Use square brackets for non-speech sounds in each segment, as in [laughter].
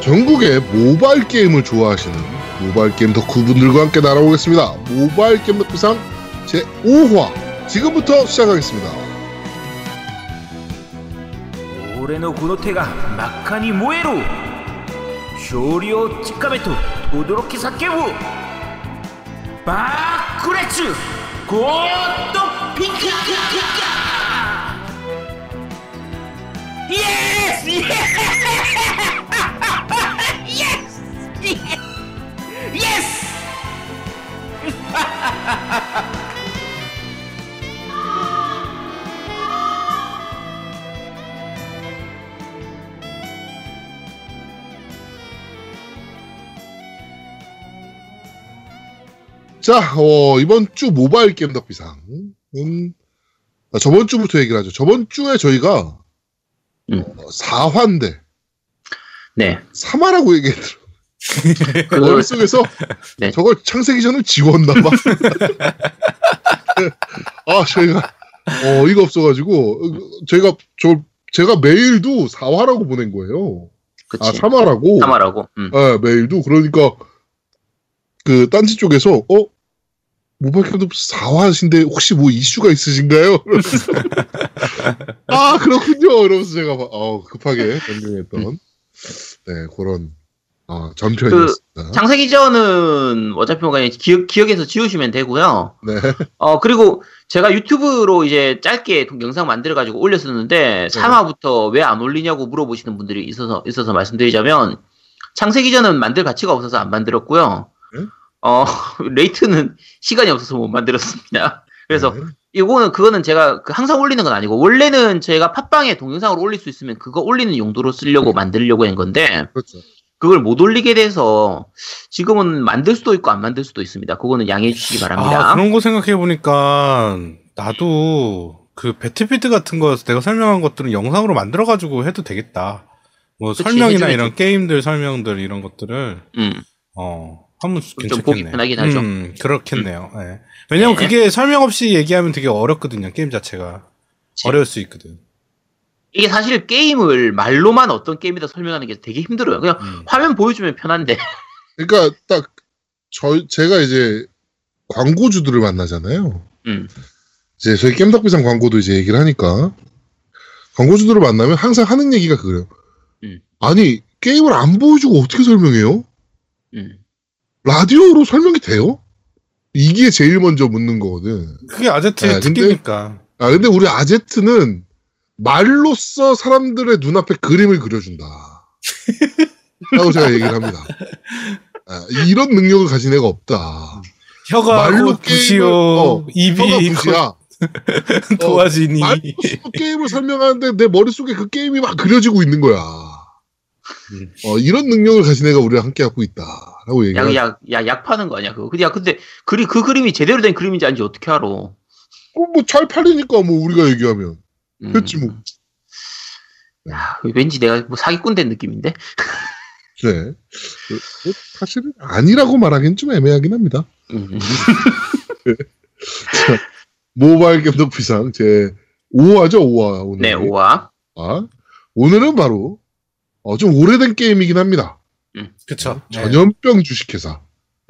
전국의 모바일 게임을 좋아하시는 모바일 게임 덕후분들과 함께 날아오겠습니다. 모바일 게임 덕후상 제5화 지금부터 시작하겠습니다. 올해의 군호태가 막하니 모에로 쇼리오 치카메토 도도로키 사케우 바쿠레츠 고또 핑크 예! 예! [laughs] 예스! [laughs] 자, 어, 이번 주 모바일 게임 덕비상은 음, 아, 저번 주부터 얘기를 하죠. 저번 주에 저희가 음. 어, 4화인데 네. 3화라고 얘기했더라. 그, 머릿속에서 [laughs] 네. 저걸 창세기 전에 지웠나 봐. 아, 저희가 어이가 없어가지고 저희가 저 제가 메일도 4화라고 보낸 거예요. 그치. 아, 3화라고. 사마라고. 음. 네, 메일도 그러니까 그 딴지 쪽에서 어 모바일 캠프 4화신데 혹시 뭐 이슈가 있으신가요? [laughs] 아 그렇군요. 이러면서 제가 막, 어, 급하게 변경했던 네 그런 어, 전편이었습니다. 장세기전은 어차피 뭐 기억, 기억에서 지우시면 되고요. 네. [laughs] 어, 그리고 제가 유튜브로 이제 짧게 동- 영상 만들어가지고 올렸었는데, 3화부터 왜 안 올리냐고 물어보시는 분들이 있어서, 있어서 말씀드리자면, 창세기전은 만들 가치가 없어서 안 만들었고요. 네? 어, [laughs] 레이트는 시간이 없어서 못 만들었습니다. 그래서 네. 이거는 그거는 제가 그 항상 올리는 건 아니고 원래는 제가 팟빵에 동영상으로 올릴 수 있으면 그거 올리는 용도로 쓰려고 만들려고 한 건데 그렇죠. 그걸 못 올리게 돼서 지금은 만들 수도 있고 안 만들 수도 있습니다. 그거는 양해해 주시기 바랍니다. 아, 그런 거 생각해 보니까 나도 그 배틀필드 같은 거 내가 설명한 것들은 영상으로 만들어 가지고 해도 되겠다. 뭐 그치, 설명이나 해주면 이런 게임들 설명들 이런 것들을 음. 어 하면 좀. 보기 편하긴 하죠. 음, 그렇겠네요. 예. 왜냐면 네. 그게 설명 없이 얘기하면 되게 어렵거든요. 게임 자체가 그치. 어려울 수 있거든. 이게 사실 게임을 말로만 어떤 게임이다 설명하는 게 되게 힘들어요. 그냥 음. 화면 보여주면 편한데. 그러니까 딱 저 제가 이제 광고주들을 만나잖아요. 음. 이제 저희 겜덕비상 광고도 이제 얘기를 하니까 광고주들을 만나면 항상 하는 얘기가 그래요. 음. 아니 게임을 안 보여주고 어떻게 설명해요? 음. 라디오로 설명이 돼요? 이게 제일 먼저 묻는 거거든. 그게 아제트의 네, 특기니까. 아 근데 우리 아제트는 말로써 사람들의 눈앞에 그림을 그려준다. 라고 제가 얘기를 합니다. 아, 이런 능력을 가진 애가 없다. 혀가 말로 곧 부시오, 게임을, 어, 입이 혀가 곧 붓이야. [laughs] 도와지니. 말로써 게임을 설명하는데 내 머릿속에 그 게임이 막 그려지고 있는 거야. 음. 어, 이런 능력을 가진 애가 우리랑 함께 하고 있다. 라고 약, 얘기를 약, 약, 약 파는 거 아니야, 그거. 근데, 야, 근데, 그리, 그 그림이 제대로 된 그림인지 아닌지 어떻게 알아? 뭐 잘 팔리니까 뭐 우리가 얘기하면. 음. 그렇지 뭐. 야, 왠지 내가 뭐 사기꾼 된 느낌인데? [laughs] 네. 그, 뭐 사실은 아니라고 말하기는 좀 애매하긴 합니다. 음. [laughs] 모바일 게임 덕비상 제 5화죠, 5화. 오늘. 네, 5화. 아, 오늘은 바로 어, 좀 오래된 게임이긴 합니다. 그쵸. 네. 전염병 주식회사.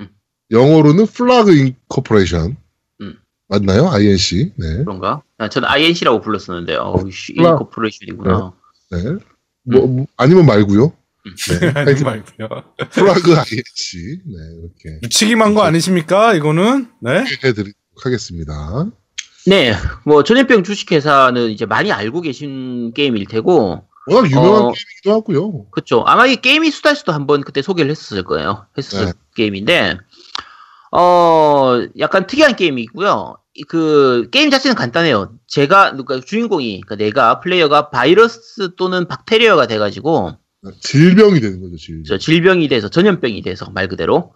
음. 영어로는 Plague Incorporation. 음. 맞나요? INC. 네. 그런가? 아, 저는 INC라고 불렀었는데, 어우, 씨, 몰라. Incorporation이구나. 네. 뭐, 뭐, 아니면 말고요. 네. [laughs] 하지 하여튼 말고요. Plague INC. 네, 이렇게 무책임한 거 아니십니까? 이거는 네. 해드리도록 하겠습니다. 네, 뭐, 전염병 주식회사는 이제 많이 알고 계신 게임일 테고, 워낙 유명한 어. 게임이기도 하고요. 그쵸. 아마 이 게임이 수다에서도 한번 그때 소개를 했었을 거예요. 했었을 네. 게임인데, 어, 약간 특이한 게임이고요. 이 그, 게임 자체는 간단해요. 제가, 그러니까 주인공이, 그러니까 내가, 플레이어가 바이러스 또는 박테리아가 돼가지고, 질병이 되는 거죠, 질병. 저 질병이 돼서, 전염병이 돼서, 말 그대로,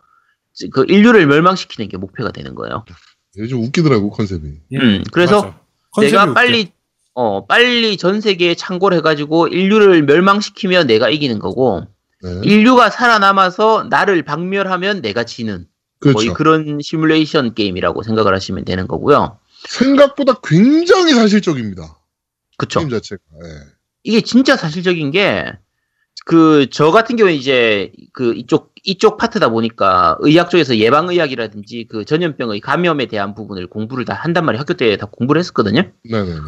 그 인류를 멸망시키는 게 목표가 되는 거예요. 요즘 웃기더라고, 컨셉이. 음, 그래서 내가 웃겨. 빨리 어 빨리 전 세계에 창궐 해가지고 인류를 멸망시키면 내가 이기는 거고 네. 인류가 살아남아서 나를 박멸하면 내가 지는 그렇죠. 거의 그런 시뮬레이션 게임이라고 생각을 하시면 되는 거고요. 생각보다 굉장히 사실적입니다. 그쵸? 게임 자체가. 예. 이게 진짜 사실적인 게 그 저 같은 경우에 이제 그 이쪽 이쪽 파트다 보니까 의학 쪽에서 예방 의학이라든지 그 전염병의 감염에 대한 부분을 공부를 다 한단 말이에요. 학교 때 다 공부를 했었거든요. 네네네.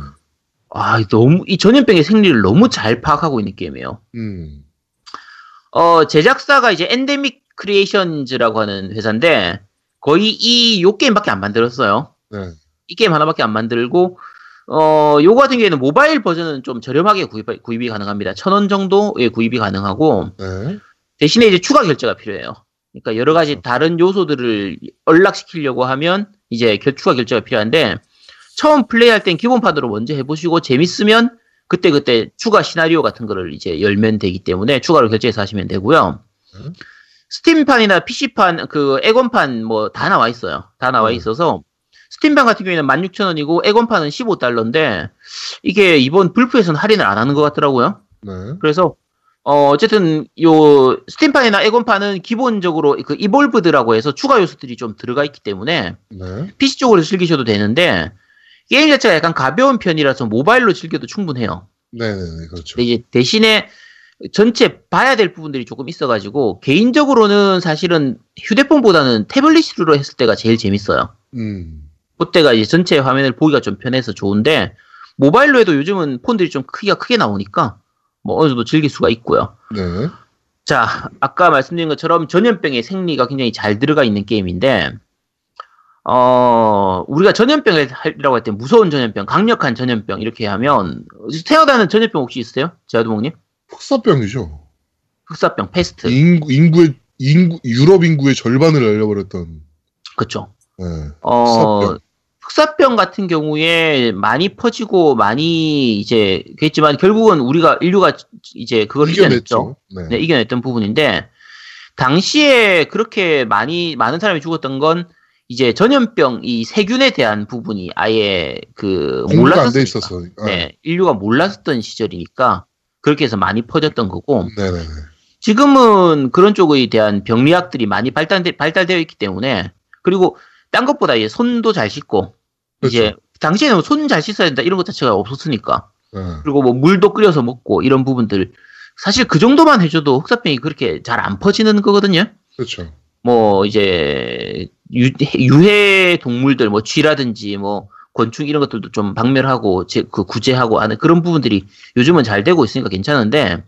아, 너무 이 전염병의 생리를 너무 잘 파악하고 있는 게임이에요. 음. 어, 제작사가 이제 Ndemic Creations라고 하는 회사인데 거의 이 요 게임밖에 안 만들었어요. 네. 이 게임 하나밖에 안 만들고 어, 요거 같은 경우에는 모바일 버전은 좀 저렴하게 구입, 구입이 가능합니다. 천 원 정도에 구입이 가능하고 네. 대신에 이제 추가 결제가 필요해요. 그러니까 여러 가지 다른 요소들을 연락시키려고 하면 이제 결- 추가 결제가 필요한데 처음 플레이할 땐 기본판으로 먼저 해보시고 재밌으면 그때 그때 추가 시나리오 같은 거를 이제 열면 되기 때문에 추가로 결제해서 하시면 되고요. 음. 스팀판이나 PC판, 그 에건판 뭐 다 나와 있어요. 다 나와 음. 있어서 스팀판 같은 경우에는 16,000원이고 에건판은 15달러인데 이게 이번 불프에서는 할인을 안 하는 것 같더라고요. 네. 그래서 어, 어쨌든 요 스팀판이나 에건판은 기본적으로 그 이볼브드라고 해서 추가 요소들이 좀 들어가 있기 때문에 네. PC 쪽으로 즐기셔도 되는데 게임 자체가 약간 가벼운 편이라서 모바일로 즐겨도 충분해요. 네네네. 그렇죠. 근데 이제 대신에 전체 봐야 될 부분들이 조금 있어가지고 개인적으로는 사실은 휴대폰보다는 태블릿으로 했을 때가 제일 재밌어요. 음. 그때가 이제 전체 화면을 보기가 좀 편해서 좋은데 모바일로 해도 요즘은 폰들이 좀 크기가 크게 나오니까 뭐 어느 정도 즐길 수가 있고요. 네. 자, 아까 말씀드린 것처럼 전염병의 생리가 굉장히 잘 들어가 있는 게임인데, 어, 우리가 전염병이라고 할 때 무서운 전염병, 강력한 전염병 이렇게 하면 태어나는 전염병 혹시 있어요? 제아두목님? 흑사병이죠. 흑사병, 패스트, 인구, 인구의, 인구, 유럽 인구의 절반을 알려버렸던, 그쵸? 네. 어, 흑사병. 흑사병 같은 경우에 많이 퍼지고 많이 이제 그랬지만 결국은 우리가 인류가 이제 그걸 이겨냈죠. 이겨냈죠. 네, 이겨냈던 부분인데 당시에 그렇게 많이 많은 사람이 죽었던 건 이제 전염병 이 세균에 대한 부분이 아예 그 몰랐었으니까. 아, 네, 인류가 몰랐었던 시절이니까 그렇게 해서 많이 퍼졌던 거고 네네네. 지금은 그런 쪽에 대한 병리학들이 많이 발달되, 발달되어 있기 때문에 그리고 딴 것보다 이제 손도 잘 씻고 이제 그렇죠. 당시에는 손 잘 씻어야 된다 이런 것 자체가 없었으니까 네. 그리고 뭐 물도 끓여서 먹고 이런 부분들 사실 그 정도만 해줘도 흑사병이 그렇게 잘 안 퍼지는 거거든요. 그렇죠. 뭐 이제 유, 유해 동물들 뭐 쥐라든지 뭐 곤충 이런 것들도 좀 박멸하고 제, 그 구제하고 하는 그런 부분들이 요즘은 잘 되고 있으니까 괜찮은데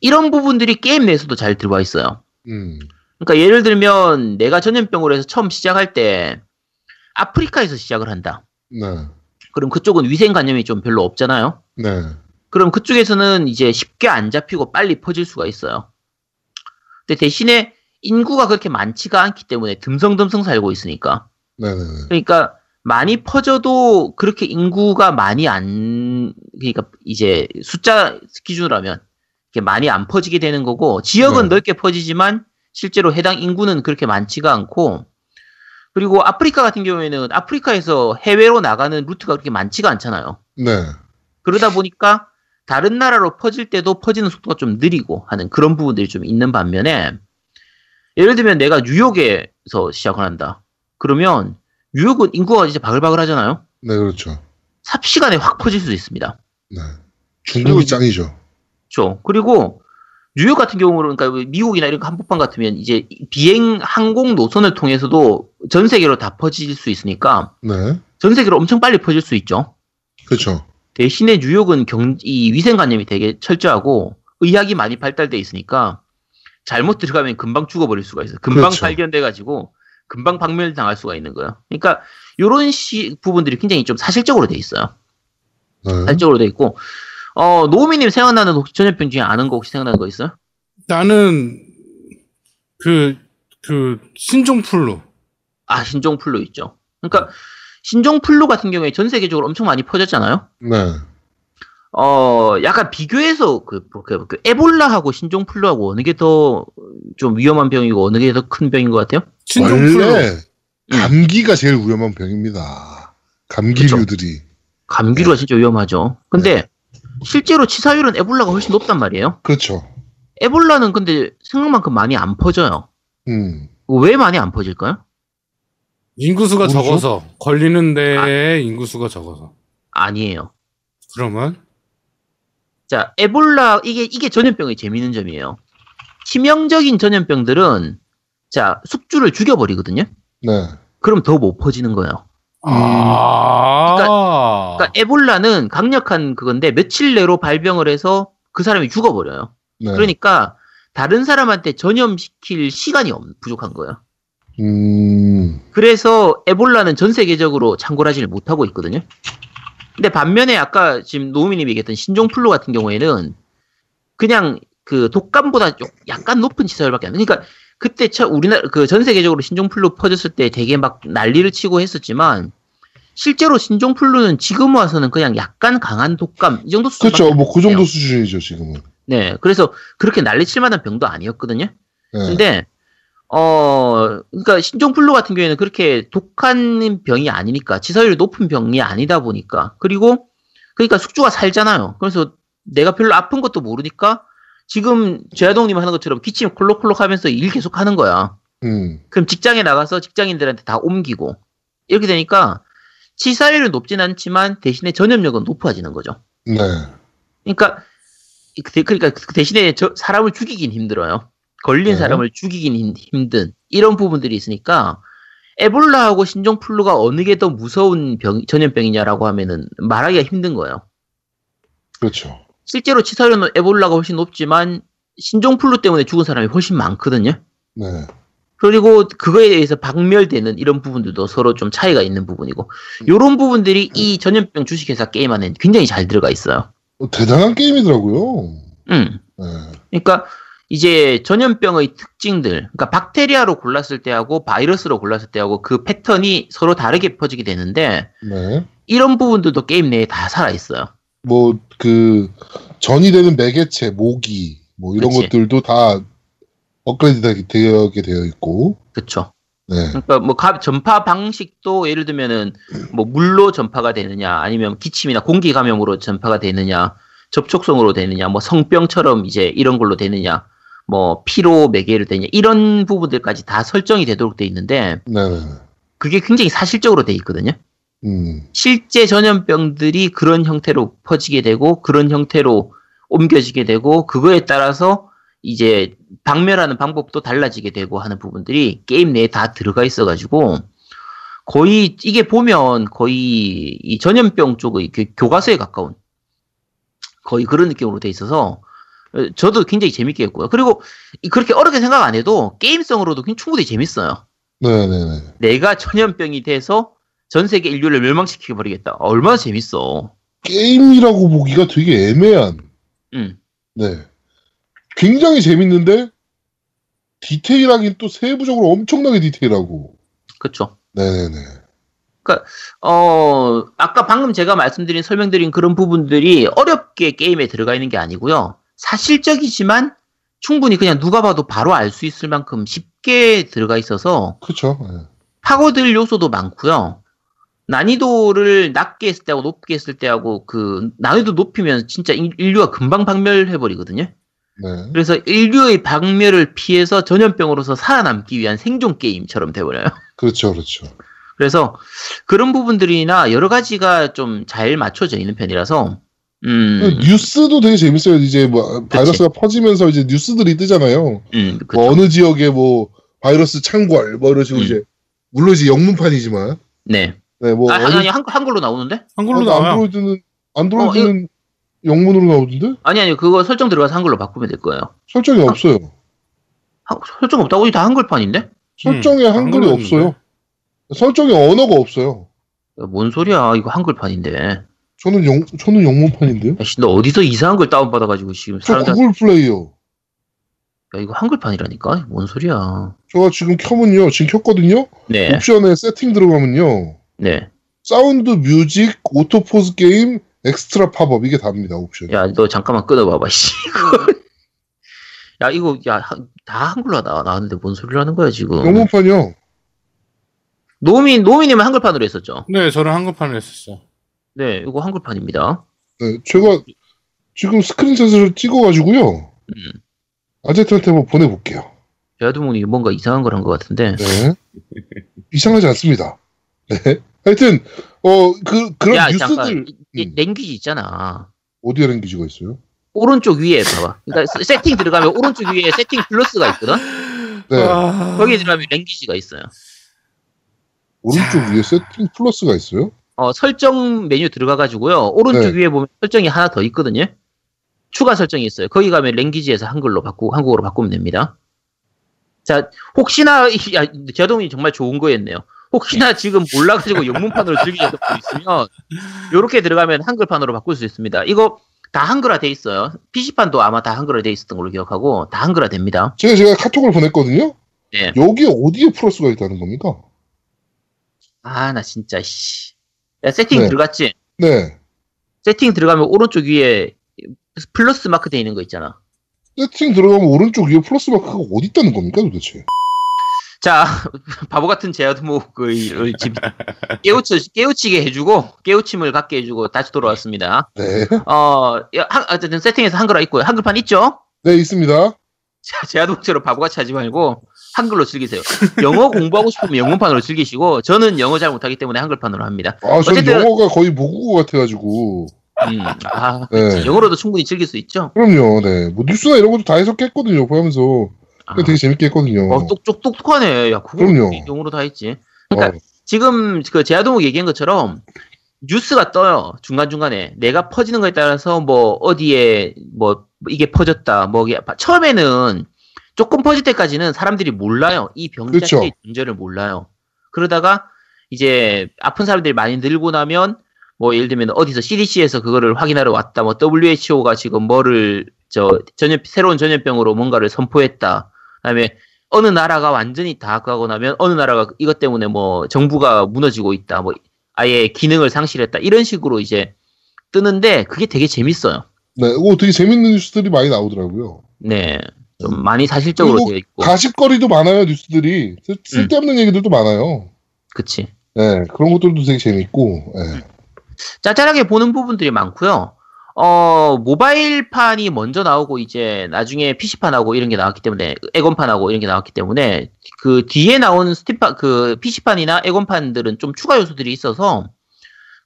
이런 부분들이 게임 내에서도 잘 들어와 있어요. 음. 그러니까 예를 들면 내가 전염병으로 해서 처음 시작할 때 아프리카에서 시작을 한다. 네. 그럼 그쪽은 위생 관념이 좀 별로 없잖아요. 네. 그럼 그쪽에서는 이제 쉽게 안 잡히고 빨리 퍼질 수가 있어요. 근데 대신에 인구가 그렇게 많지가 않기 때문에 듬성듬성 살고 있으니까. 네네네. 그러니까 많이 퍼져도 그렇게 인구가 많이 안, 그러니까 이제 숫자 기준으로 하면 이렇게 많이 안 퍼지게 되는 거고 지역은 네. 넓게 퍼지지만 실제로 해당 인구는 그렇게 많지가 않고 그리고 아프리카 같은 경우에는 아프리카에서 해외로 나가는 루트가 그렇게 많지가 않잖아요. 네. 그러다 보니까 다른 나라로 퍼질 때도 퍼지는 속도가 좀 느리고 하는 그런 부분들이 좀 있는 반면에 예를 들면 내가 뉴욕에서 시작을 한다. 그러면 뉴욕은 인구가 이제 바글바글 하잖아요. 네, 그렇죠. 삽시간에 확 퍼질 수도 있습니다. 네. 중국이 짱이죠. 그렇죠. 그리고 뉴욕 같은 경우는 그러니까 미국이나 이런 거 한복판 같으면 이제 비행 항공 노선을 통해서도 전 세계로 다 퍼질 수 있으니까 네. 전 세계로 엄청 빨리 퍼질 수 있죠. 그렇죠. 대신에 뉴욕은 경, 이 위생관념이 되게 철저하고 의학이 많이 발달돼 있으니까 잘못 들어가면 금방 죽어버릴 수가 있어요. 금방 그렇죠. 발견돼가지고 금방 박멸 당할 수가 있는 거예요. 그러니까 이런 시 부분들이 굉장히 좀 사실적으로 돼 있어요. 네. 사실적으로 돼 있고 어 노우미님 생각나는 혹시 전염병 중에 아는 거 혹시 생각나는 거 있어요? 나는 그, 그, 신종플루. 아 신종플루 있죠. 그러니까 신종플루 같은 경우에 전 세계적으로 엄청 많이 퍼졌잖아요. 네. 어, 약간 비교해서 그, 그, 그 에볼라하고 신종플루하고 어느 게 더 좀 위험한 병이고 어느 게 더 큰 병인 것 같아요? 신종플루. 원래 감기가 제일 위험한 병입니다. 감기류들이. 감기류가 네. 진짜 위험하죠. 근데 실제로 치사율은 에볼라가 훨씬 높단 말이에요. 그렇죠. 에볼라는 근데 생각만큼 많이 안 퍼져요. 음. 왜 많이 안 퍼질까요? 인구수가 모르죠? 적어서. 걸리는데 아. 인구수가 적어서. 아니에요. 그러면? 자, 에볼라, 이게, 이게 전염병의 재미있는 점이에요. 치명적인 전염병들은, 자, 숙주를 죽여버리거든요? 네. 그럼 더 못 퍼지는 거예요. 아. 그러니까 에볼라는 강력한 그건데, 며칠 내로 발병을 해서 그 사람이 죽어버려요. 네. 그러니까, 다른 사람한테 전염시킬 시간이 없, 부족한 거예요. 음. 그래서 에볼라는 전 세계적으로 창궐하지를 못하고 있거든요. 근데 반면에 아까 지금 노우미님이 얘기했던 신종 플루 같은 경우에는 그냥 그 독감보다 좀 약간 높은 치사율밖에 안 돼. 그러니까 그때 처 우리나라 그 전 세계적으로 신종 플루 퍼졌을 때 되게 막 난리를 치고 했었지만 실제로 신종 플루는 지금 와서는 그냥 약간 강한 독감 이 정도 수준. 그렇죠. 뭐 그 정도 수준이죠 지금은. 네. 그래서 그렇게 난리칠 만한 병도 아니었거든요. 네. 근데 어 그러니까 신종플루 같은 경우에는 그렇게 독한 병이 아니니까 치사율이 높은 병이 아니다 보니까 그리고 그러니까 숙주가 살잖아요. 그래서 내가 별로 아픈 것도 모르니까 지금 제아동님 하는 것처럼 기침 콜록콜록 하면서 일 계속 하는 거야. 음. 그럼 직장에 나가서 직장인들한테 다 옮기고 이렇게 되니까 치사율은 높진 않지만 대신에 전염력은 높아지는 거죠. 네. 그러니까 그 대- 그러니까 그 대신에 저 사람을 죽이긴 힘들어요. 걸린 네. 사람을 죽이긴 힘- 힘든 이런 부분들이 있으니까 에볼라하고 신종플루가 어느 게 더 무서운 병, 전염병이냐라고 하면은 말하기가 힘든 거예요. 그렇죠. 실제로 치사율은 에볼라가 훨씬 높지만 신종플루 때문에 죽은 사람이 훨씬 많거든요. 네. 그리고 그거에 대해서 박멸되는 이런 부분들도 서로 좀 차이가 있는 부분이고 이런 부분들이 이 전염병 주식회사 게임 안에 굉장히 잘 들어가 있어요. 어, 대단한 게임이더라고요. 음. 네. 그러니까 이제 전염병의 특징들, 그러니까 박테리아로 골랐을 때하고 바이러스로 골랐을 때하고 그 패턴이 서로 다르게 퍼지게 되는데 네. 이런 부분들도 게임 내에 다 살아 있어요. 뭐 그 전이 되는 매개체, 모기 뭐 이런 그치. 것들도 다 업그레이드 되게 되어 있고. 그렇죠. 네. 그러니까 뭐 가- 전파 방식도 예를 들면은 뭐 물로 전파가 되느냐, 아니면 기침이나 공기 감염으로 전파가 되느냐, 접촉성으로 되느냐, 뭐 성병처럼 이제 이런 걸로 되느냐, 뭐 피로 매개로 되느냐 이런 부분들까지 다 설정이 되도록 돼 있는데 네. 네. 그게 굉장히 사실적으로 돼 있거든요. 음. 실제 전염병들이 그런 형태로 퍼지게 되고 그런 형태로 옮겨지게 되고 그거에 따라서 이제 박멸하는 방법도 달라지게 되고 하는 부분들이 게임 내에 다 들어가 있어가지고 거의 이게 보면 거의 이 전염병 쪽의 그 교과서에 가까운 거의 그런 느낌으로 돼 있어서 어, 저도 굉장히 재밌게 했고요. 그리고 이- 그렇게 어렵게 생각 안 해도 게임성으로도 충분히 재밌어요. 네, 네, 네. 내가 전염병이 돼서 전 세계 인류를 멸망시켜 버리겠다. 얼마나 재밌어. 게임이라고 보기가 되게 애매한. 음. 네. 굉장히 재밌는데 디테일하긴 또 세부적으로 엄청나게 디테일하고. 그쵸. 네, 네, 네. 어, 아까 방금 제가 말씀드린, 설명드린 그런 부분들이 어렵게 게임에 들어가 있는 게 아니고요. 사실적이지만 충분히 그냥 누가 봐도 바로 알 수 있을 만큼 쉽게 들어가 있어서 그렇죠. 네. 파고들 요소도 많고요. 난이도를 낮게 했을 때하고 높게 했을 때하고 그 난이도 높이면 진짜 인- 인류가 금방 박멸해 버리거든요. 네. 그래서 인류의 박멸을 피해서 전염병으로서 살아남기 위한 생존 게임처럼 돼버려요. [laughs] 그렇죠, 그렇죠. 그래서 그런 부분들이나 여러 가지가 좀 잘 맞춰져 있는 편이라서 음, 뉴스도 되게 재밌어요. 이제 뭐 바이러스가 퍼지면서 이제 뉴스들이 뜨잖아요. 음. 뭐 어느 지역에 뭐 바이러스 창궐 뭐 이런 식으로 음. 이제 물론 이제 영문판이지만 네. 네, 뭐 아, 어느 아니 한, 한글로 나오는데? 한글로 어, 나와요. 안드로이드는 안드로이드는 영문으로 나오던데 아니 아니 그거 설정 들어가서 한글로 바꾸면 될 거예요. 설정이 없어요. 하- 설정 없다고 이다 한글판인데? 설정에 한글이 한글은 없어요. 설정에 언어가 없어요. 야, 뭔 소리야? 이거 한글판인데. 저는 영 저는 영문판인데요. 야, 씨, 너 어디서 이상한 걸 다운받아가지고 지금 저 사람들 구글 플레이요. 야 이거 한글판이라니까? 뭔 소리야? 제가 지금 켜면요. 지금 켰거든요. 네, 옵션에 세팅 들어가면요. 네. sound, music, auto pause game, extra popup 이게 답니다. 옵션. 야 너 잠깐만 끊어봐봐. 씨. [laughs] 야 이거 야다 한글로 나 나왔는데 뭔 소리를 하는 거야 지금? 영문판이요. 노민 노민님은 한글판으로 했었죠? 네, 저는 한글판을 했었어요. 네, 이거 한글판입니다. 네, 제가 지금 스크린샷을 찍어가지고요. 음. 아제트한테 한번 보내볼게요. 제아두목이 뭔가 이상한 걸 한 것 같은데. 네. 이상하지 않습니다. 네. 하여튼 어 그 그런 야 뉴스들 잠깐 이- 음. 랭귀지 있잖아. 어디에 랭귀지가 있어요? 오른쪽 위에 봐봐. 그러니까 세- 세팅 들어가면 오른쪽 위에 세팅 플러스가 있거든. 네. 아... 거기에 들어가면 랭귀지가 있어요. 오른쪽 위에 세팅 플러스가 있어요? 어, 설정 메뉴 들어가가지고요. 오른쪽 네. 위에 보면 설정이 하나 더 있거든요. 추가 설정이 있어요. 거기 가면 랭귀지에서 한글로 바꾸고 한국어로 바꾸면 됩니다. 자, 혹시나 이- 야, 제동이 정말 좋은 거였네요. 혹시나 지금 몰라가지고 영문판으로 즐기셨던 분 있으면 이렇게 들어가면 한글판으로 바꿀 수 있습니다. 이거 다 한글화 돼 있어요. PC판도 아마 다 한글화 돼 있었던 걸로 기억하고 다 한글화 됩니다. 제가 제가 카톡을 보냈거든요. 네. 여기 어디에 플러스가 있다는 겁니까? 아, 나 진짜 씨. 야, 세팅 네. 들어갔지? 네. 세팅 들어가면 오른쪽 위에 플러스 마크 돼 있는 거 있잖아. 세팅 들어가면 오른쪽 위에 플러스 마크가 어디 있다는 겁니까 도대체? 자, [laughs] 바보 같은 제아드목을 집 깨우쳐, 깨우치게 해주고, 깨우침을 갖게 해주고, 다시 돌아왔습니다. 네. 어, 야, 한- 어쨌든 세팅에서 한글화 있고요. 한글판 있죠? 네, 있습니다. 자, 제아드목처럼 바보같이 하지 말고, 한글로 즐기세요. 영어 공부하고 싶으면 영문판으로 즐기시고, 저는 영어 잘 못하기 때문에 한글판으로 합니다. 아, 어쨌든- 영어가 거의 모국어 같아가지고. 음, 아, 네. 영어로도 충분히 즐길 수 있죠? 그럼요, 네. 뭐, 뉴스나 이런 것도 다 해석했거든요, 보면서. 아, 되게 재밌게 했거든요. 어, 똑똑, 똑똑하네. 야, 그거 그럼요. 영어로 다 했지. 그러니까 어, 지금 그 제아동욱 얘기한 것처럼 뉴스가 떠요 중간 중간에 내가 퍼지는 거에 따라서 뭐 어디에 뭐 이게 퍼졌다 뭐 이게 처음에는 조금 퍼질 때까지는 사람들이 몰라요 이 병. 자체의 존재를 몰라요 그러다가 이제 아픈 사람들이 많이 늘고 나면 뭐 예를 들면 어디서 CDC에서 그거를 확인하러 왔다 뭐 WHO가 지금 뭐를 저 전염 새로운 전염병으로 뭔가를 선포했다 그다음에 어느 나라가 완전히 다 가고 나면 어느 나라가 이것 때문에 뭐 정부가 무너지고 있다, 뭐 아예 기능을 상실했다 이런 식으로 이제 뜨는데 그게 되게 재밌어요. 네, 이거 되게 재밌는 뉴스들이 많이 나오더라고요. 네, 좀 많이 사실적으로 되어 있고, 가십거리도 많아요, 뉴스들이. 쓸- 쓸데없는 얘기들도 많아요. 그치. 네, 그런 것들도 되게 재밌고, 네. 짜잘하게 보는 부분들이 많고요. 어 모바일판이 먼저 나오고 이제 나중에 PC판하고 이런 게 나왔기 때문에 에건판하고 이런 게 나왔기 때문에 그 뒤에 나온 스팀판 그 PC판이나 에건판들은 좀 추가 요소들이 있어서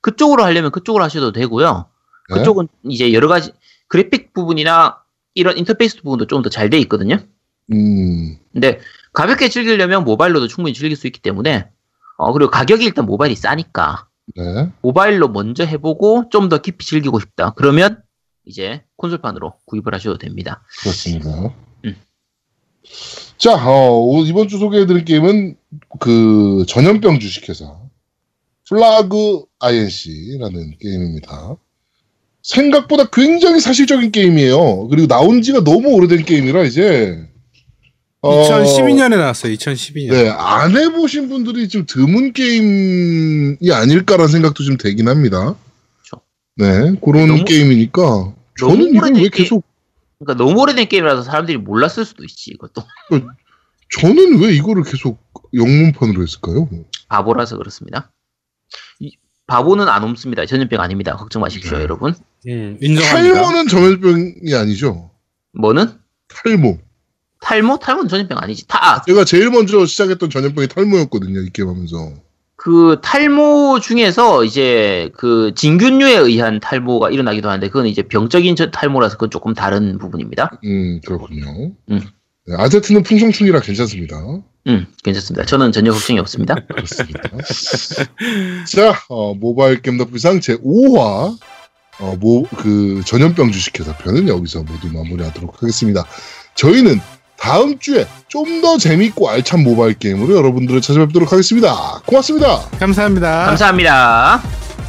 그쪽으로 하려면 그쪽으로 하셔도 되고요. 네. 그쪽은 이제 여러 가지 그래픽 부분이나 이런 인터페이스 부분도 좀 더 잘 돼 있거든요. 음, 근데 가볍게 즐기려면 모바일로도 충분히 즐길 수 있기 때문에 어 그리고 가격이 일단 모바일이 싸니까 네. 모바일로 먼저 해보고 좀 더 깊이 즐기고 싶다. 그러면 이제 콘솔판으로 구입을 하셔도 됩니다. 그렇습니다. 음. 자, 어, 오- 이번 주 소개해드릴 게임은 그 전염병 주식회사 플라그 INC라는 게임입니다. 생각보다 굉장히 사실적인 게임이에요. 그리고 나온 지가 너무 오래된 게임이라 이제 어, 2012년에 나왔어요. 2012년. 네, 안 해보신 분들이 좀 드문 게임이 아닐까라는 생각도 좀 되긴 합니다. 네, 그런 너무- 게임이니까 저는 이걸 왜 게임- 계속 그러니까 너무 오래된 게임이라서 사람들이 몰랐을 수도 있지 이것도 저는 왜 이거를 계속 영문판으로 했을까요? 바보라서 그렇습니다. 이- 바보는 안 옮습니다. 전염병 아닙니다. 걱정 마십시오, 네. 여러분. 음, 인정합니다. 탈모는 전염병이 아니죠. 뭐는 탈모. 탈모? 탈모는 전염병 아니지. 타, 아, 제가 제일 먼저 시작했던 전염병이 탈모였거든요. 이 게임 하면서. 그 탈모 중에서 이제 그 진균류에 의한 탈모가 일어나기도 하는데 그건 이제 병적인 저- 탈모라서 그건 조금 다른 부분입니다. 음, 그렇군요. 음. 네, 아제트는 풍성충이라 괜찮습니다. 음, 괜찮습니다. 저는 전혀 걱정이 없습니다. 그렇습니다. [laughs] 자, 어, 모바일 게임 덕비상 제 5화 어, 모, 그 전염병 주식회사 편은 여기서 모두 마무리하도록 하겠습니다. 저희는 다음 주에 좀 더 재밌고 알찬 모바일 게임으로 여러분들을 찾아뵙도록 하겠습니다. 고맙습니다. 감사합니다. 감사합니다.